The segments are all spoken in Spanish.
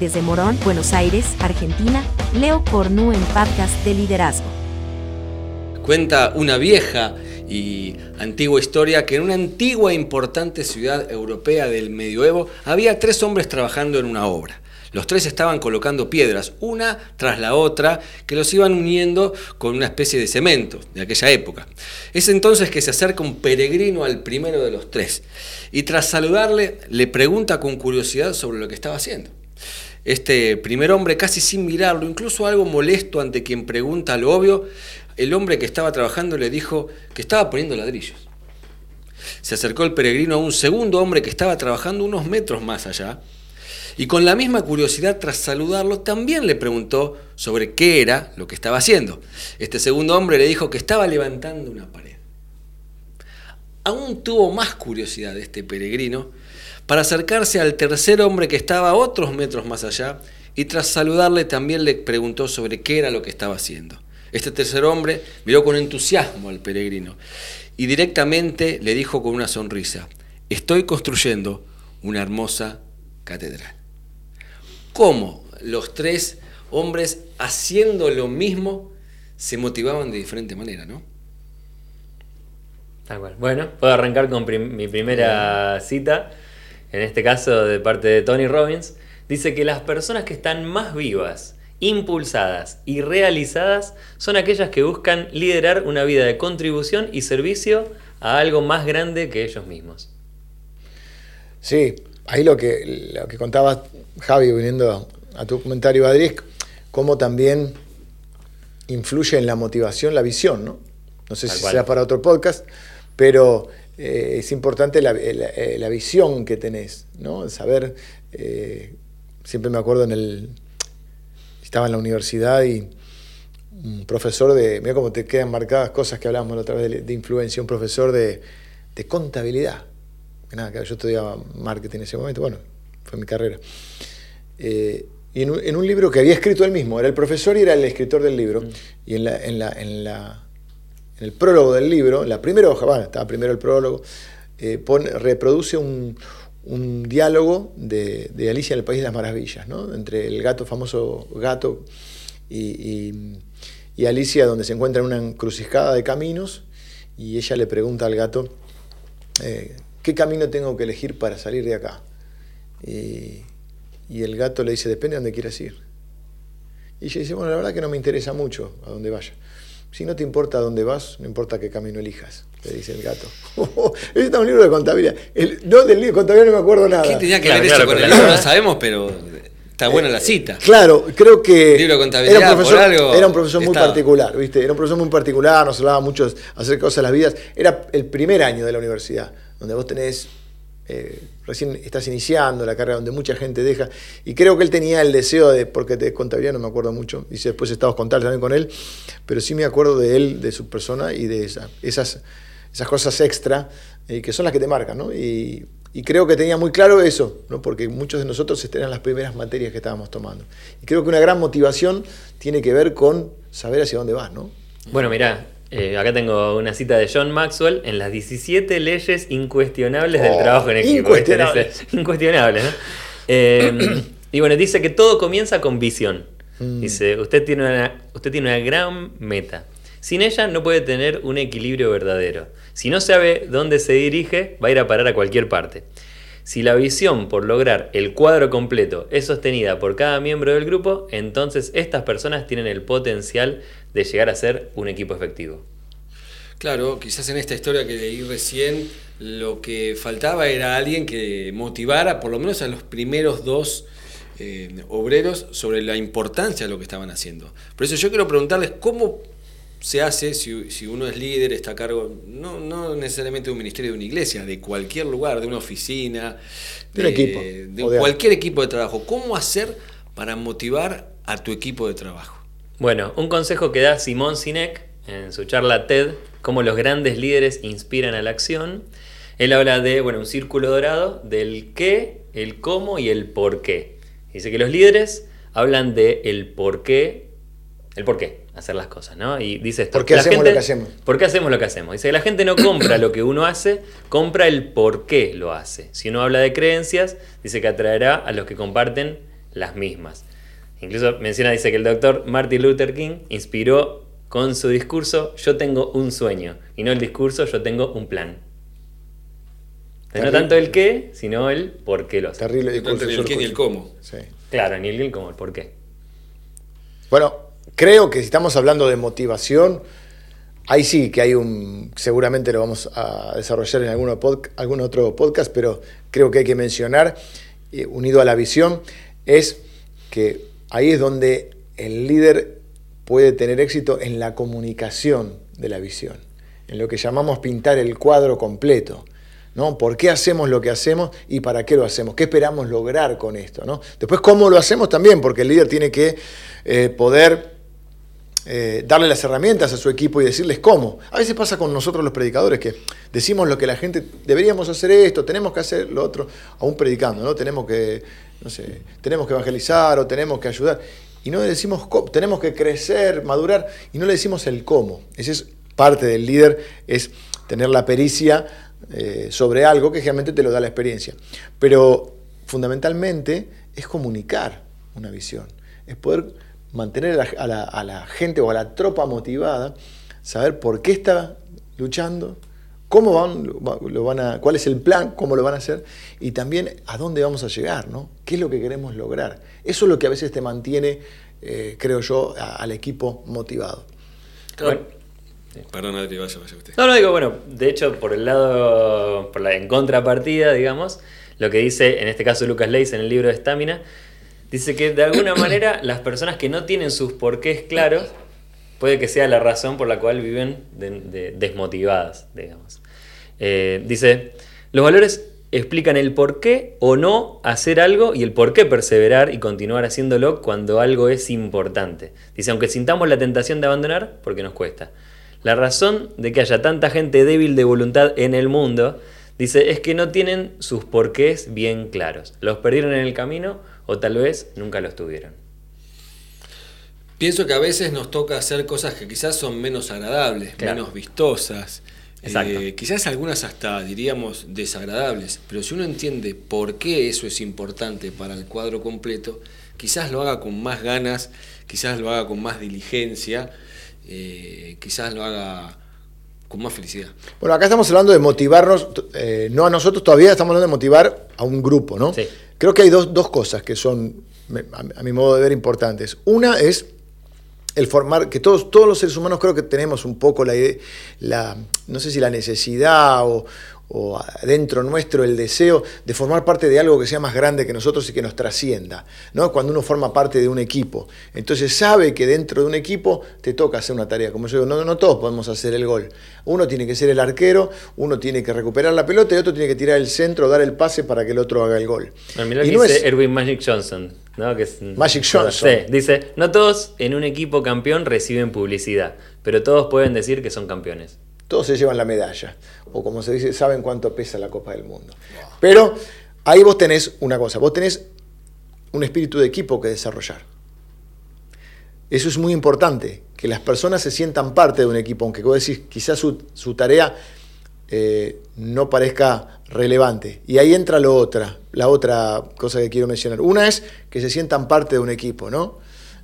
Desde Morón, Buenos Aires, Argentina, Leo Cornu en Podcast de Liderazgo. Cuenta una vieja y antigua historia que en una antigua e importante ciudad europea del medioevo había tres hombres trabajando en una obra. Los tres estaban colocando piedras, una tras la otra, que los iban uniendo con una especie de cemento de aquella época. Es entonces que se acerca un peregrino al primero de los tres y tras saludarle le pregunta con curiosidad sobre lo que estaba haciendo. Este primer hombre, casi sin mirarlo, incluso algo molesto ante quien pregunta lo obvio, el hombre que estaba trabajando le dijo que estaba poniendo ladrillos. Se acercó el peregrino a un segundo hombre que estaba trabajando unos metros más allá y con la misma curiosidad tras saludarlo también le preguntó sobre qué era lo que estaba haciendo. Este segundo hombre le dijo que estaba levantando una pared. Aún tuvo más curiosidad este peregrino para acercarse al tercer hombre que estaba otros metros más allá y tras saludarle también le preguntó sobre qué era lo que estaba haciendo. Este tercer hombre miró con entusiasmo al peregrino y directamente le dijo con una sonrisa, estoy construyendo una hermosa catedral. ¿Cómo los tres hombres haciendo lo mismo se motivaban de diferente manera, no? Tal cual. Bueno, puedo arrancar con mi primera cita en este caso de parte de Tony Robbins, dice que las personas que están más vivas, impulsadas y realizadas son aquellas que buscan liderar una vida de contribución y servicio a algo más grande que ellos mismos. Sí, ahí lo que, lo que contaba Javi viniendo a tu comentario, Adri, cómo también influye en la motivación la visión, ¿no? No sé si será para otro podcast, pero eh, es importante eh, la, visión que tenés, ¿no? Saber, eh, siempre me acuerdo en el, estaba en la universidad y un profesor de, mira cómo te quedan marcadas cosas que hablábamos la otra vez de, influencia, un profesor de, contabilidad, nada, yo estudiaba marketing en ese momento, bueno, fue mi carrera. y en un, libro que había escrito él mismo, era el profesor y era el escritor del libro, mm. y en la en el prólogo del libro, en la primera hoja, bueno, estaba primero el prólogo, eh, reproduce un, diálogo de, Alicia en el País de las Maravillas, ¿no? entre el gato, famoso gato, y, Alicia, donde se encuentra en una encrucijada de caminos, y ella le pregunta al gato, eh, ¿qué camino tengo que elegir para salir de acá? Y, y el gato le dice, depende de dónde quieras ir. Y ella dice, bueno, la verdad que no me interesa mucho a dónde vaya. Si no te importa dónde vas, no importa qué camino elijas, le dice el gato. Este es un libro de contabilidad. no, del libro de contabilidad no me acuerdo nada. ¿Qué tenía que ver esto con el libro? No sabemos, pero está buena la cita. Eh, claro, creo que libro de contabilidad, era, un profesor, era un profesor muy particular, ¿viste? Era un profesor muy particular, nos hablaba mucho acerca de cosas de las vidas. Era el primer año de la universidad, donde vos tenés eh, recién estás iniciando la carrera donde mucha gente deja, y creo que él tenía el deseo de, porque de contabilidad no me acuerdo mucho, y después estamos contar también con él, pero sí me acuerdo de él, de su persona y de esas, esas cosas extra eh, que son las que te marcan, ¿no? Y, creo que tenía muy claro eso, ¿no? porque muchos de nosotros eran las primeras materias que estábamos tomando. Y creo que una gran motivación tiene que ver con saber hacia dónde vas, ¿no? Bueno, mira, eh, acá tengo una cita de John Maxwell en las 17 leyes incuestionables del oh, trabajo en equipo. Incuestionables. incuestionables, ¿no? Eh, y bueno, dice que todo comienza con visión. Mm. Dice, usted tiene, una, usted tiene una gran meta. Sin ella no puede tener un equilibrio verdadero. Si no sabe dónde se dirige, va a ir a parar a cualquier parte. Si la visión por lograr el cuadro completo es sostenida por cada miembro del grupo, entonces estas personas tienen el potencial de llegar a ser un equipo efectivo. Claro, quizás en esta historia que leí recién, lo que faltaba era alguien que motivara por lo menos a los primeros dos eh, obreros sobre la importancia de lo que estaban haciendo. Por eso yo quiero preguntarles cómo se hace si, uno es líder, está a cargo, no, no, necesariamente de un ministerio, de una iglesia, de cualquier lugar, de una oficina, de, un equipo, de cualquier equipo de trabajo. ¿Cómo hacer para motivar a tu equipo de trabajo? Bueno, un consejo que da Simón Sinek en su charla TED, cómo los grandes líderes inspiran a la acción. Él habla de bueno, un círculo dorado del qué, el cómo y el por qué. Dice que los líderes hablan de el por qué, el por qué hacer las cosas, ¿no? Y dice esto. ¿Por qué hacemos lo que hacemos? ¿Por qué hacemos lo que hacemos? Dice que la gente no compra lo que uno hace, compra el por qué lo hace. Si uno habla de creencias, dice que atraerá a los que comparten las mismas. Incluso menciona, dice que el doctor Martin Luther King inspiró con su discurso Yo tengo un sueño, y no el discurso Yo tengo un plan. No tanto el qué, sino el por qué lo hace. Terrible No discurso. ni yo el qué ni el cómo. Sí. Claro, ni el qué como el por qué. Bueno, creo que si estamos hablando de motivación, ahí sí que hay un. Seguramente lo vamos a desarrollar en alguno pod- algún otro podcast, pero creo que hay que mencionar, eh, unido a la visión, es que ahí es donde el líder puede tener éxito en la comunicación de la visión, en lo que llamamos pintar el cuadro completo. ¿no? ¿Por qué hacemos lo que hacemos y para qué lo hacemos? ¿Qué esperamos lograr con esto? ¿no? Después, ¿cómo lo hacemos también? Porque el líder tiene que eh, poder eh, darle las herramientas a su equipo y decirles cómo. A veces pasa con nosotros los predicadores que decimos lo que la gente, deberíamos hacer esto, tenemos que hacer lo otro, aún predicando, ¿no? Tenemos que, no sé, tenemos que evangelizar o tenemos que ayudar. Y no le decimos tenemos que crecer, madurar, y no le decimos el cómo. Esa es parte del líder, es tener la pericia eh, sobre algo que generalmente te lo da la experiencia. Pero fundamentalmente es comunicar una visión, es poder mantener a la gente o a la tropa motivada, saber por qué está luchando, cómo van, lo va- lo van a, cuál es el plan, cómo lo van a hacer y también a dónde vamos a llegar, ¿no? ¿Qué es lo que queremos lograr? Eso es lo que a veces te mantiene, eh, creo yo, a- al equipo motivado. Claro. Bueno. Perdón, Adri, vaya, vaya usted. No, no digo, bueno, de hecho, por el lado, por la en contrapartida, digamos, lo que dice en este caso Lucas Leis en el libro de Estamina, dice que de alguna manera las personas que no tienen sus porqués claros, puede que sea la razón por la cual viven de- de- desmotivadas, digamos. Eh, dice, los valores explican el por qué o no hacer algo y el por qué perseverar y continuar haciéndolo cuando algo es importante. Dice, aunque sintamos la tentación de abandonar, porque nos cuesta. La razón de que haya tanta gente débil de voluntad en el mundo, dice, es que no tienen sus porqués bien claros. Los perdieron en el camino o tal vez nunca los tuvieron. Pienso que a veces nos toca hacer cosas que quizás son menos agradables, Claro. menos vistosas. Exacto. eh, quizás algunas hasta diríamos desagradables, pero si uno entiende por qué eso es importante para el cuadro completo, quizás lo haga con más ganas, quizás lo haga con más diligencia, eh, quizás lo haga con más felicidad. Bueno, acá estamos hablando de motivarnos, eh, no a nosotros todavía, estamos hablando de motivar a un grupo, ¿no? Sí. Creo que hay dos, dos cosas que son, a mi modo de ver, importantes. Una es el formar, que todos, todos los seres humanos creo que tenemos un poco la idea, la, no sé si la necesidad o, o dentro nuestro el deseo de formar parte de algo que sea más grande que nosotros y que nos trascienda, ¿no? Cuando uno forma parte de un equipo. Entonces sabe que dentro de un equipo te toca hacer una tarea. Como yo digo, no, no todos podemos hacer el gol. Uno tiene que ser el arquero, uno tiene que recuperar la pelota y otro tiene que tirar el centro, dar el pase para que el otro haga el gol. Bueno, mirá Y que no dice es- Erwin Magic Johnson. ¿no? Que es, Magic Johnson. Sí, dice, no todos en un equipo campeón reciben publicidad, pero todos pueden decir que son campeones. Todos se llevan la medalla. O como se dice, saben cuánto pesa la Copa del Mundo. Pero ahí vos tenés una cosa, vos tenés un espíritu de equipo que desarrollar. Eso es muy importante, que las personas se sientan parte de un equipo, aunque vos decís, quizás su, su tarea eh, no parezca relevante. Y ahí entra lo otra, la otra cosa que quiero mencionar. Una es que se sientan parte de un equipo, ¿no?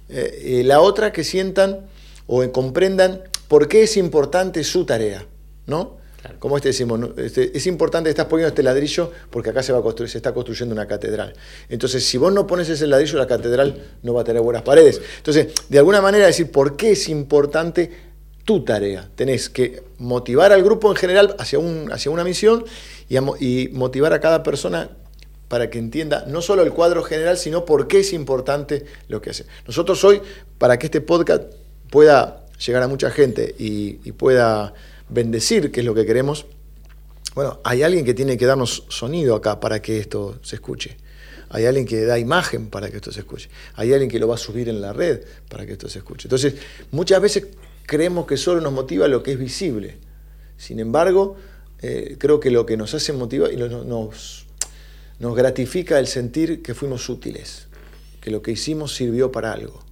Eh, y la otra que sientan o comprendan por qué es importante su tarea, ¿no? Claro. Como este decimos, ¿no? Este, es importante que estás poniendo este ladrillo porque acá se, va a construir, se está construyendo una catedral. Entonces, si vos no pones ese ladrillo, la catedral no va a tener buenas paredes. Entonces, de alguna manera decir por qué es importante tu tarea. Tenés que motivar al grupo en general hacia, un, hacia una misión y, a y motivar a cada persona para que entienda no solo el cuadro general, sino por qué es importante lo que hace. Nosotros hoy, para que este podcast pueda llegar a mucha gente y, pueda bendecir, que es lo que queremos, bueno, hay alguien que tiene que darnos sonido acá para que esto se escuche. Hay alguien que da imagen para que esto se escuche. Hay alguien que lo va a subir en la red para que esto se escuche. Entonces, muchas veces creemos que solo nos motiva lo que es visible. Sin embargo, eh, creo que lo que nos hace motivar y nos, nos gratifica el sentir que fuimos útiles, que lo que hicimos sirvió para algo.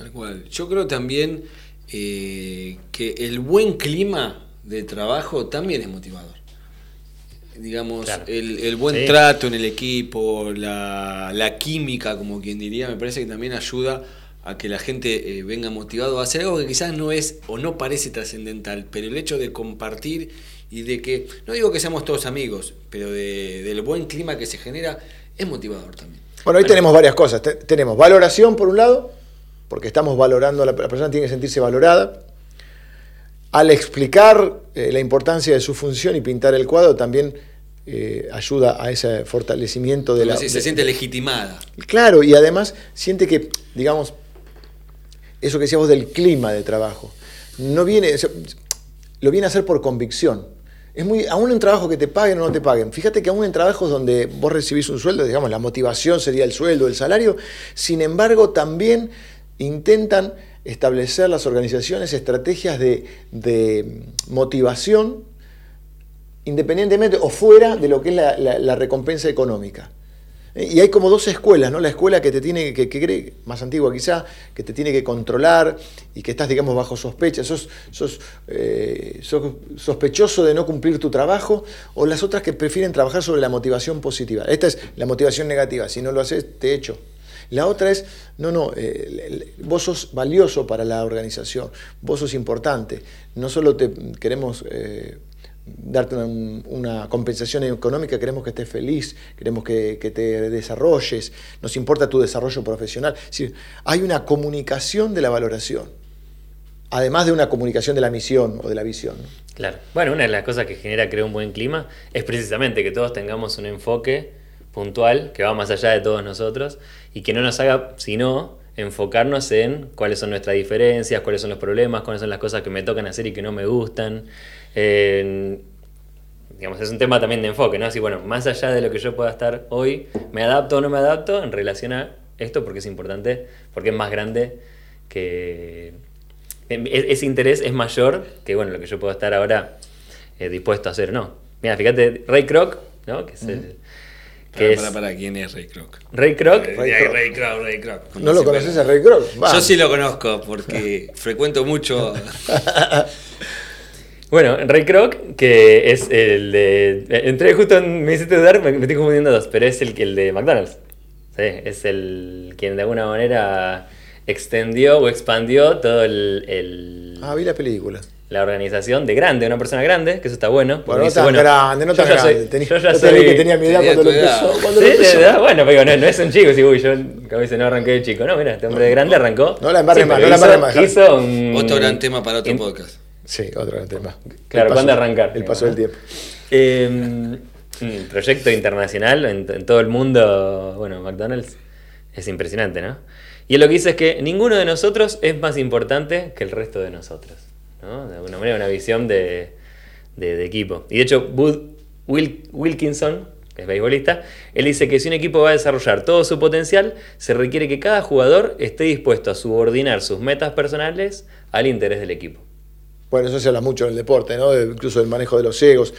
Tal cual. Yo creo también eh, que el buen clima de trabajo también es motivador. digamos, Claro. el, el buen Sí. trato en el equipo, la, la química, como quien diría, me parece que también ayuda a que la gente eh, venga motivado a hacer algo que quizás no es o no parece trascendental, pero el hecho de compartir y de que, no digo que seamos todos amigos, pero de- del buen clima que se genera, es motivador también. Bueno, ahí tenemos varias cosas. Te- tenemos valoración por un lado, porque estamos valorando, la, la persona tiene que sentirse valorada. Al explicar eh, la importancia de su función y pintar el cuadro, también eh, ayuda a ese fortalecimiento de la... se, siente legitimada. Claro, y además siente que, digamos, eso que decíamos del clima de trabajo, no viene, o sea, lo viene a hacer por convicción. Es muy, aún en trabajo que te paguen o no te paguen. Fíjate que aún en trabajos donde vos recibís un sueldo, digamos, la motivación sería el sueldo, el salario, sin embargo, también intentan establecer las organizaciones estrategias de, de motivación independientemente o fuera de lo que es la, la- recompensa económica. Y hay como dos escuelas, ¿no? La escuela que te tiene que, que más antigua quizá, que te tiene que controlar y que estás, digamos, bajo sospecha, sos, sos, eh, sos sospechoso de no cumplir tu trabajo, o las otras que prefieren trabajar sobre la motivación positiva. Esta es la motivación negativa, si no lo haces, te echo. La otra es, no, no, eh, vos sos valioso para la organización, vos sos importante, no solo te queremos eh, darte una, compensación económica, queremos que estés feliz, queremos que, que te desarrolles, nos importa tu desarrollo profesional. Es decir, hay una comunicación de la valoración, además de una comunicación de la misión o de la visión. Claro. Bueno, una de las cosas que genera, creo, un buen clima es precisamente que todos tengamos un enfoque puntual que va más allá de todos nosotros y que no nos haga sino enfocarnos en cuáles son nuestras diferencias, cuáles son los problemas, cuáles son las cosas que me tocan hacer y que no me gustan. Digamos, es un tema también de enfoque, ¿no? Así, bueno, más allá de lo que yo pueda estar hoy, me adapto o no me adapto en relación a esto porque es importante, porque es más grande que... e- Ese interés es mayor que, bueno, lo que yo puedo estar ahora eh, dispuesto a hacer no. Mira, fíjate, Ray Kroc, ¿no? Que. Que Para, es para, para, ¿quién es Ray Kroc? Ray Kroc, Ray Ray, Kroc. Ray Kroc, Ray Kroc. ¿No lo conoces a Ray Kroc? Va. Yo sí lo conozco porque frecuento mucho. Bueno, Ray Kroc, que es el de. Entré justo, en- me hiciste dudar, me, me estoy confundiendo dos, pero es el, que- el de McDonald's. Sí, es el quien de alguna manera extendió o expandió todo el, el- Ah, vi la película. La organización de grande, una persona grande, que eso está bueno. Bueno, no dice, tan bueno, grande, no yo tan soy-. Tenía- yo ya yo soy- que tenía mi edad cuando lo empezó. Cuando Sí, lo empezó. bueno, pero no, no es un chico, si uy, yo a veces no arranqué de chico, no, mira, este hombre de grande arrancó. No la Sí, más, no la más. Hizo un. Otro gran tema para otro podcast. Sí, otro gran tema. Claro, ¿cuándo arrancar? El paso del tiempo. Eh, un proyecto internacional en, en todo el mundo, bueno, McDonald's es impresionante, ¿no? Y él lo que dice es que ninguno de nosotros es más importante que el resto de nosotros, De alguna manera una visión de, de- equipo. Y de hecho, Bud Wil- Wilkinson, que es beisbolista, él dice que si un equipo va a desarrollar todo su potencial, se requiere que cada jugador esté dispuesto a subordinar sus metas personales al interés del equipo. Bueno, eso se habla mucho en el deporte, ¿no? Incluso del manejo de los egos.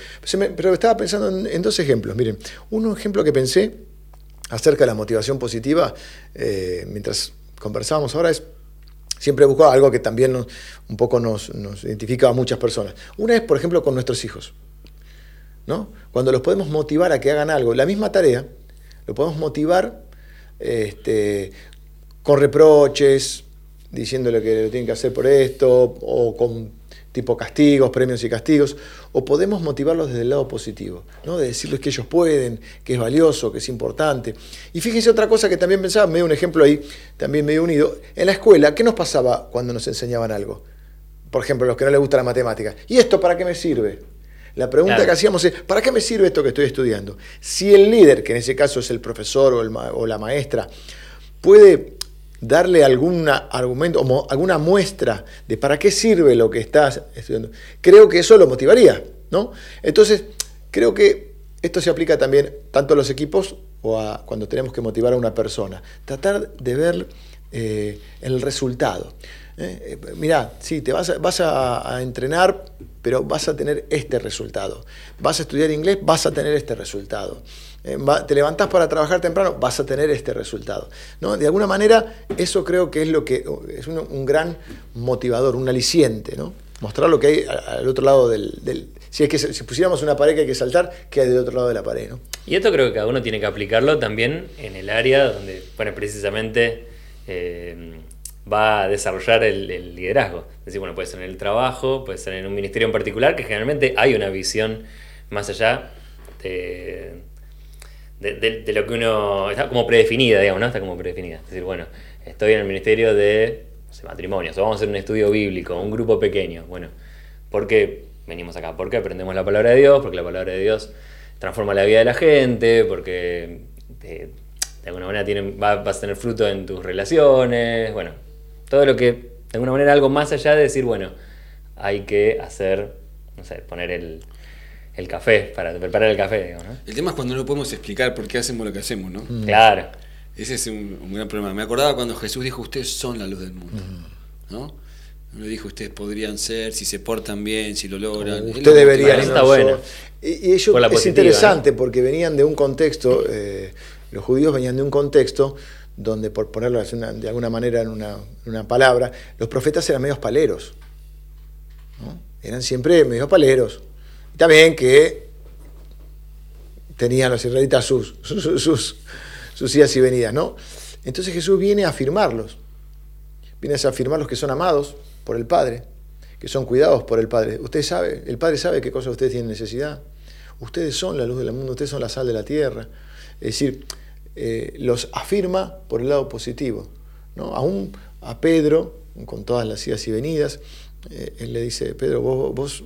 Pero estaba pensando en, en dos ejemplos. Miren, un ejemplo que pensé acerca de la motivación positiva, eh, mientras conversábamos ahora, es siempre busco algo que también nos- un poco nos, identifica a muchas personas. Una es, por ejemplo, con nuestros hijos. ¿no? Cuando los podemos motivar a que hagan algo, la misma tarea, lo podemos motivar este, con reproches, diciéndole que lo tienen que hacer por esto, o con tipo castigos, premios y castigos, o podemos motivarlos desde el lado positivo, ¿no? de decirles que ellos pueden, que es valioso, que es importante. Y fíjense otra cosa que también pensaba, me dio un ejemplo ahí, también medio unido, en la escuela, ¿qué nos pasaba cuando nos enseñaban algo? Por ejemplo, los que no les gusta la matemática. ¿Y esto para qué me sirve? La pregunta Claro. que hacíamos es, ¿para qué me sirve esto que estoy estudiando? Si el líder, que en ese caso es el profesor o, el ma- o la maestra, puede darle algún argumento o alguna muestra de para qué sirve lo que estás estudiando, creo que eso lo motivaría, ¿no? Entonces, creo que esto se aplica también tanto a los equipos o a cuando tenemos que motivar a una persona. Tratar de ver eh, el resultado. ¿eh? Eh, mirá, sí, te vas, vas a entrenar, pero vas a tener este resultado. Vas a estudiar inglés, vas a tener este resultado. Eh, te levantás para trabajar temprano, vas a tener este resultado. ¿no? De alguna manera, eso creo que es lo que es un, un gran motivador, un aliciente, ¿no? Mostrar lo que hay al otro lado del, del- Si es que si pusiéramos una pared que hay que saltar, ¿qué hay del otro lado de la pared? ¿no? Y esto creo que cada uno tiene que aplicarlo también en el área donde, bueno, precisamente eh, va a desarrollar el, liderazgo. Es decir, bueno, puede ser en el trabajo, puede ser en un ministerio en particular, que generalmente hay una visión más allá de, de, lo que uno está como predefinida, digamos, ¿no? Está como predefinida. Es decir, bueno, estoy en el ministerio de matrimonios, o vamos a hacer un estudio bíblico, un grupo pequeño. Bueno, ¿por qué venimos acá? Porque aprendemos la palabra de Dios, porque la palabra de Dios transforma la vida de la gente, porque de, alguna manera tienen, vas a tener fruto en tus relaciones, bueno, todo lo que, de alguna manera, algo más allá de decir, bueno, hay que hacer, no sé, poner el, café, para preparar el café. Digamos, ¿no? El tema es cuando no podemos explicar por qué hacemos lo que hacemos, ¿no? Mm. Claro. Ese es un, gran problema. Me acordaba cuando Jesús dijo, ustedes son la luz del mundo, ¿no? No le dijo, ustedes podrían ser, si se portan bien, si lo logran. Ustedes deberían. está bueno. Y, ello es interesante porque venían de un contexto, eh, los judíos venían de un contexto donde, por ponerlo de alguna manera en una, palabra, los profetas eran medios paleros. Eran siempre medios paleros. También que tenían los israelitas sus, sus, sus, idas y venidas, ¿no? Entonces Jesús viene a afirmarlos. Viene a afirmarlos que son amados por el Padre, que son cuidados por el Padre. Usted sabe, el Padre sabe qué cosas ustedes tienen necesidad. Ustedes son la luz del mundo, ustedes son la sal de la tierra. Es decir, eh, los afirma por el lado positivo. ¿no? Aún a Pedro, con todas las idas y venidas, eh, él le dice, Pedro, vos,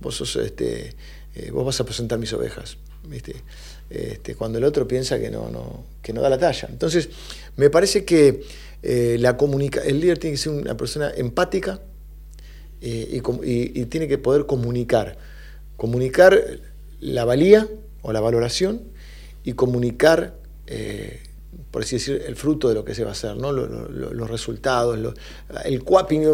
vos, sos, este, eh, vos vas a presentar mis ovejas. ¿viste? Este, cuando el otro piensa que no, no, que no da la talla. Entonces, me parece que la comunica el líder tiene que ser una persona empática y, y, tiene que poder comunicar. Comunicar la valía o la valoración y comunicar eh, por así decir, el fruto de lo que se va a hacer, ¿no? los resultados, el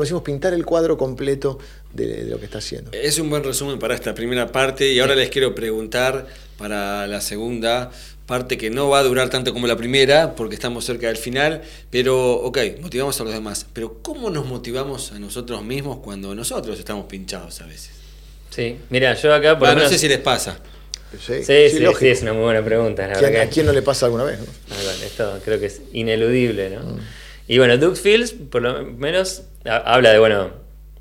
decimos, pintar el cuadro completo de, lo que está haciendo. Es un buen resumen para esta primera parte y ahora les quiero preguntar para la segunda parte que no va a durar tanto como la primera porque estamos cerca del final, pero ok, motivamos a los demás, pero ¿cómo nos motivamos a nosotros mismos cuando nosotros estamos pinchados a veces? Sí, mira, yo acá por No sé si les pasa. Sí, sí, sí, es una muy buena pregunta. ¿A quién no le pasa alguna vez? esto creo que es ineludible, ¿no? Mm. Y bueno, Doug Fields, por lo menos, habla de, bueno,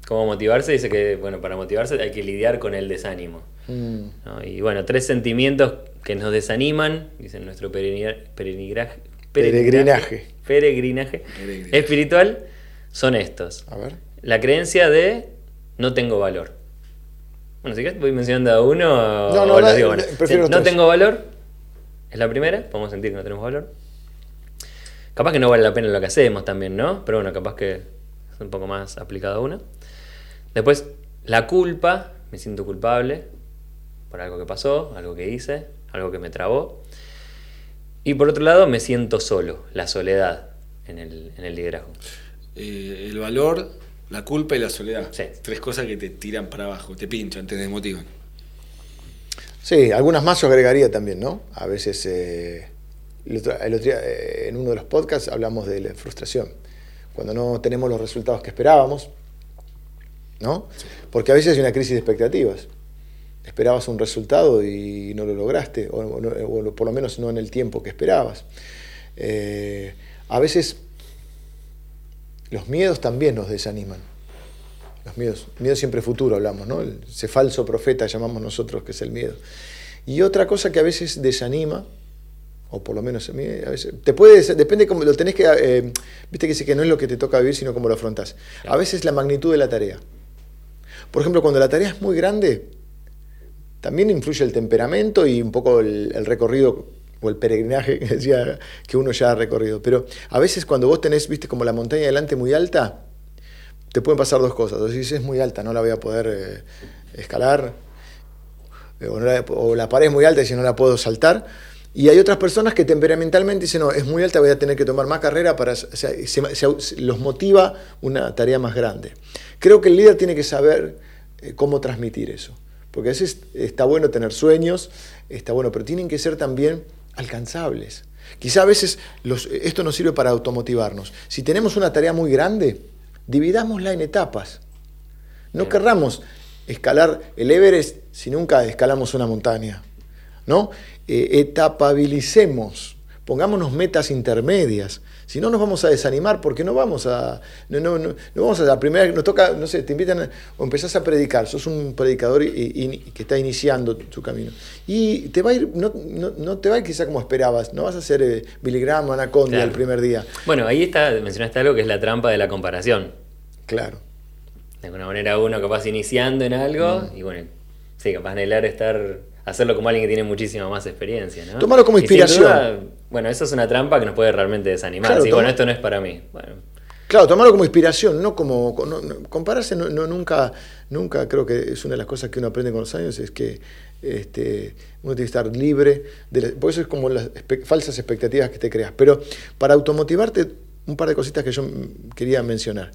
cómo motivarse. Dice que, bueno, para motivarse hay que lidiar con el desánimo. Mm. Y bueno, tres sentimientos que nos desaniman, dice nuestro peregrinaje, peregrinaje, peregrinaje espiritual, son estos. A ver. La creencia de no tengo valor. Bueno, si querés voy mencionando a uno no, no, o digo, no tengo valor, es la primera, podemos sentir que no tenemos valor. Capaz que no vale la pena lo que hacemos también, ¿no? Pero bueno, capaz que es un poco más aplicado a uno. Después, la culpa, me siento culpable por algo que pasó, algo que hice, algo que me trabó. Y por otro lado, me siento solo, la soledad en el, en el liderazgo. Eh, el valor la culpa y la soledad. Tres cosas que te tiran para abajo, te pinchan, te desmotivan. Sí, algunas más yo agregaría también, ¿no? A veces, eh, eh, en uno de los podcasts hablamos de la frustración. Cuando no tenemos los resultados que esperábamos, ¿no? Porque a veces hay una crisis de expectativas. Esperabas un resultado y no lo lograste, o, por lo menos no en el tiempo que esperabas. Eh, a veces los miedos también nos desaniman. Los miedos, miedo siempre futuro hablamos, ¿no? Ese falso profeta llamamos nosotros que es el miedo. Y otra cosa que a veces desanima, o por lo menos a mí, a veces, te puede, depende cómo lo tenés que, eh, viste que dice que no es lo que te toca vivir, sino cómo lo afrontas. A veces la magnitud de la tarea. Por ejemplo, cuando la tarea es muy grande, también influye el temperamento y un poco el, el recorrido o el peregrinaje que uno ya ha recorrido. Pero a veces cuando vos tenés, viste, como la montaña delante muy alta, te pueden pasar dos cosas. O es muy alta, no la voy a poder eh, escalar, eh, o, la, pared es muy alta y si no la puedo saltar. Y hay otras personas que temperamentalmente dicen, no, es muy alta, voy a tener que tomar más carrera para... O sea, los motiva una tarea más grande. Creo que el líder tiene que saber eh, cómo transmitir eso. Porque a veces está bueno tener sueños, está bueno, pero tienen que ser también alcanzables. Quizá a veces esto nos sirve para automotivarnos. Si tenemos una tarea muy grande, dividámosla en etapas. No querramos escalar el Everest si nunca escalamos una montaña? ¿No? Eh, etapabilicemos, pongámonos metas intermedias. Si no, nos vamos a desanimar porque no vamos a. No, no, no, vamos a la primera. Nos toca, no sé, te invitan o empezás a predicar. Sos un predicador y, que está iniciando su camino. Y te va a ir, no, no, te va a ir quizá como esperabas. No vas a ser eh, Billy Graham o Anaconda el primer día. Bueno, ahí está, mencionaste algo que es la trampa de la comparación. Claro. De alguna manera uno capaz iniciando en algo mm. y bueno, sí, capaz anhelar estar hacerlo como alguien que tiene muchísima más experiencia, ¿no? Tómalo como inspiración. bueno, eso es una trampa que nos puede realmente desanimar. bueno, esto no es para mí. Claro, tomarlo como inspiración, no como. compararse no, nunca, nunca creo que es una de las cosas que uno aprende con los años, es que este, uno tiene que estar libre, de por eso es como las falsas expectativas que te creas. Pero para automotivarte, un par de cositas que yo quería mencionar.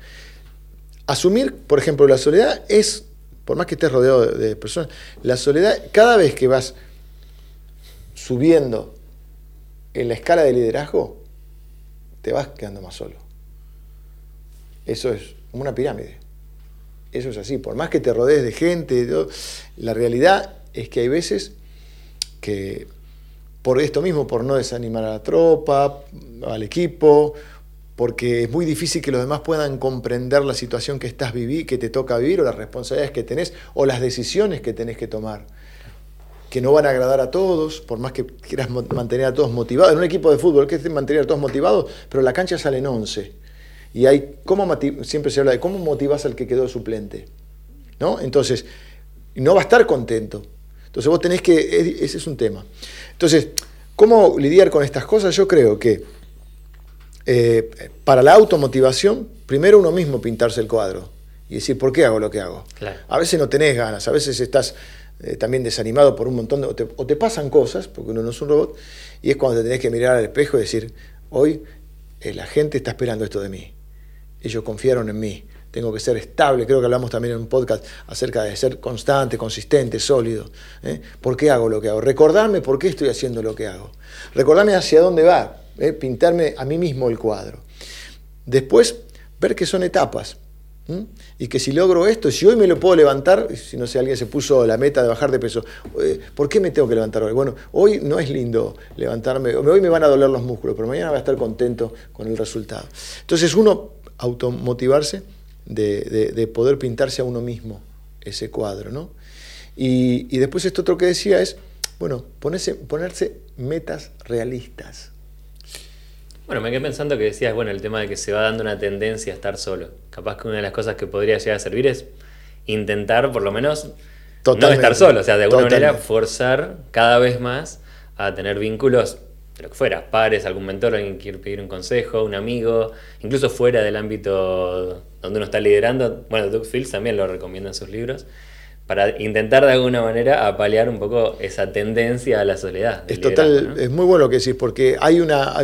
Asumir, por ejemplo, la soledad es por más que estés rodeado de, personas, la soledad, cada vez que vas subiendo en la escala de liderazgo, te vas quedando más solo. Eso es como una pirámide. Eso es así. Por más que te rodees de gente, la realidad es que hay veces que por esto mismo, por no desanimar a la tropa, al equipo, porque es muy difícil que los demás puedan comprender la situación que estás viviendo, que te toca vivir, o las responsabilidades que tenés, o las decisiones que tenés que tomar, que no van a agradar a todos, por más que quieras mantener a todos motivados. En un equipo de fútbol que mantener a todos motivados, pero la cancha salen 11. Y hay, ¿cómo siempre se habla de cómo motivas al que quedó suplente. ¿no? Entonces, no va a estar contento. Entonces vos tenés que, ese es un tema. Entonces, ¿cómo lidiar con estas cosas? Yo creo que eh, para la automotivación, primero uno mismo pintarse el cuadro y decir, ¿por qué hago lo que hago? A veces no tenés ganas, a veces estás eh, también desanimado por un montón de... O te, pasan cosas, porque uno no es un robot, y es cuando te tenés que mirar al espejo y decir, hoy eh, la gente está esperando esto de mí. Ellos confiaron en mí. Tengo que ser estable, creo que hablamos también en un podcast acerca de ser constante, consistente, sólido. ¿Por qué hago lo que hago? Recordarme por qué estoy haciendo lo que hago. Recordarme hacia dónde va. ¿Eh? pintarme a mí mismo el cuadro. Después, ver que son etapas. Y que si logro esto, si hoy me lo puedo levantar, si no sé, alguien se puso la meta de bajar de peso, eh, ¿por qué me tengo que levantar hoy? Bueno, hoy no es lindo levantarme, hoy me van a doler los músculos, pero mañana voy a estar contento con el resultado. Entonces uno automotivarse de, de, poder pintarse a uno mismo ese cuadro, ¿no? Y, y después esto otro que decía es, bueno, ponerse, ponerse metas realistas. Bueno, me quedé pensando que decías, bueno, el tema de que se va dando una tendencia a estar solo. Capaz que una de las cosas que podría llegar a servir es intentar, por lo menos, no estar solo. O sea, de alguna manera forzar cada vez más a tener vínculos, de lo que fuera, pares, algún mentor, alguien que quiere pedir un consejo, un amigo, incluso fuera del ámbito donde uno está liderando. Bueno, Doug Fields también lo recomienda en sus libros para intentar de alguna manera apalear un poco esa tendencia a la soledad. Es total, es muy bueno lo que decís, porque hay una,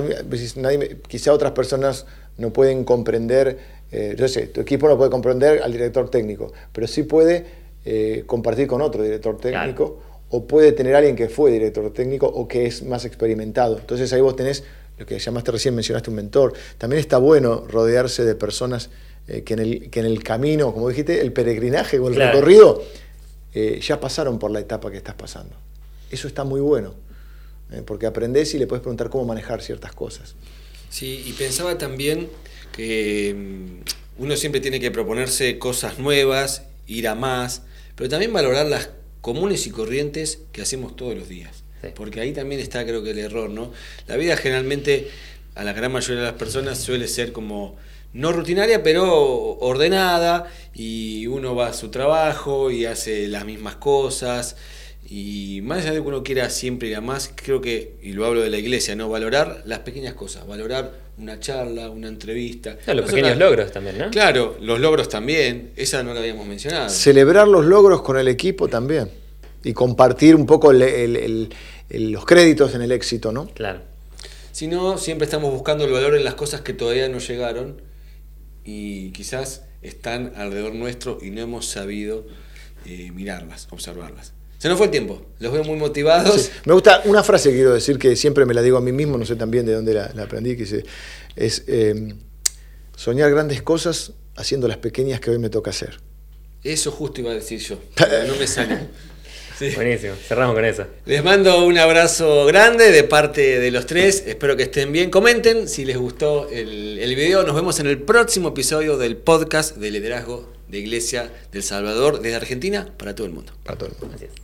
quizá otras personas no pueden comprender, eh, yo sé, tu equipo no puede comprender al director técnico, pero sí puede eh, compartir con otro director técnico, o puede tener alguien que fue director técnico o que es más experimentado. Entonces ahí vos tenés lo que llamaste recién, mencionaste un mentor. También está bueno rodearse de personas eh, que, en el, que en el camino, como dijiste, el peregrinaje o el recorrido eh, ya pasaron por la etapa que estás pasando. Eso está muy bueno, eh, porque aprendes y le puedes preguntar cómo manejar ciertas cosas. Sí, y pensaba también que mm, uno siempre tiene que proponerse cosas nuevas, ir a más, pero también valorar las comunes y corrientes que hacemos todos los días. Porque ahí también está creo que el error, ¿no? La vida generalmente, a la gran mayoría de las personas, suele ser como no rutinaria, pero ordenada, y uno va a su trabajo y hace las mismas cosas. Y más allá de que uno quiera siempre ir a más, creo que, y lo hablo de la iglesia, ¿no? Valorar las pequeñas cosas, valorar una charla, una entrevista. los pequeños logros también, ¿no? Claro, los logros también, esa no la habíamos mencionado. Celebrar los logros con el equipo también. Y compartir un poco los créditos en el éxito, ¿no? Claro. Si no, siempre estamos buscando el valor en las cosas que todavía no llegaron y quizás están alrededor nuestro y no hemos sabido eh, mirarlas, observarlas. Se nos fue el tiempo, los veo muy motivados. Me gusta una frase que quiero decir que siempre me la digo a mí mismo, no sé también de dónde la, aprendí, que es em, soñar grandes cosas haciendo las pequeñas que hoy me toca hacer. Eso justo iba a decir yo, no me sale. Sí. Buenísimo, cerramos con eso. Les mando un abrazo grande de parte de los tres. Espero que estén bien. Comenten si les gustó el, el video. Nos vemos en el próximo episodio del podcast de liderazgo de Iglesia del Salvador desde Argentina para todo el mundo. Para todo el mundo. Así es.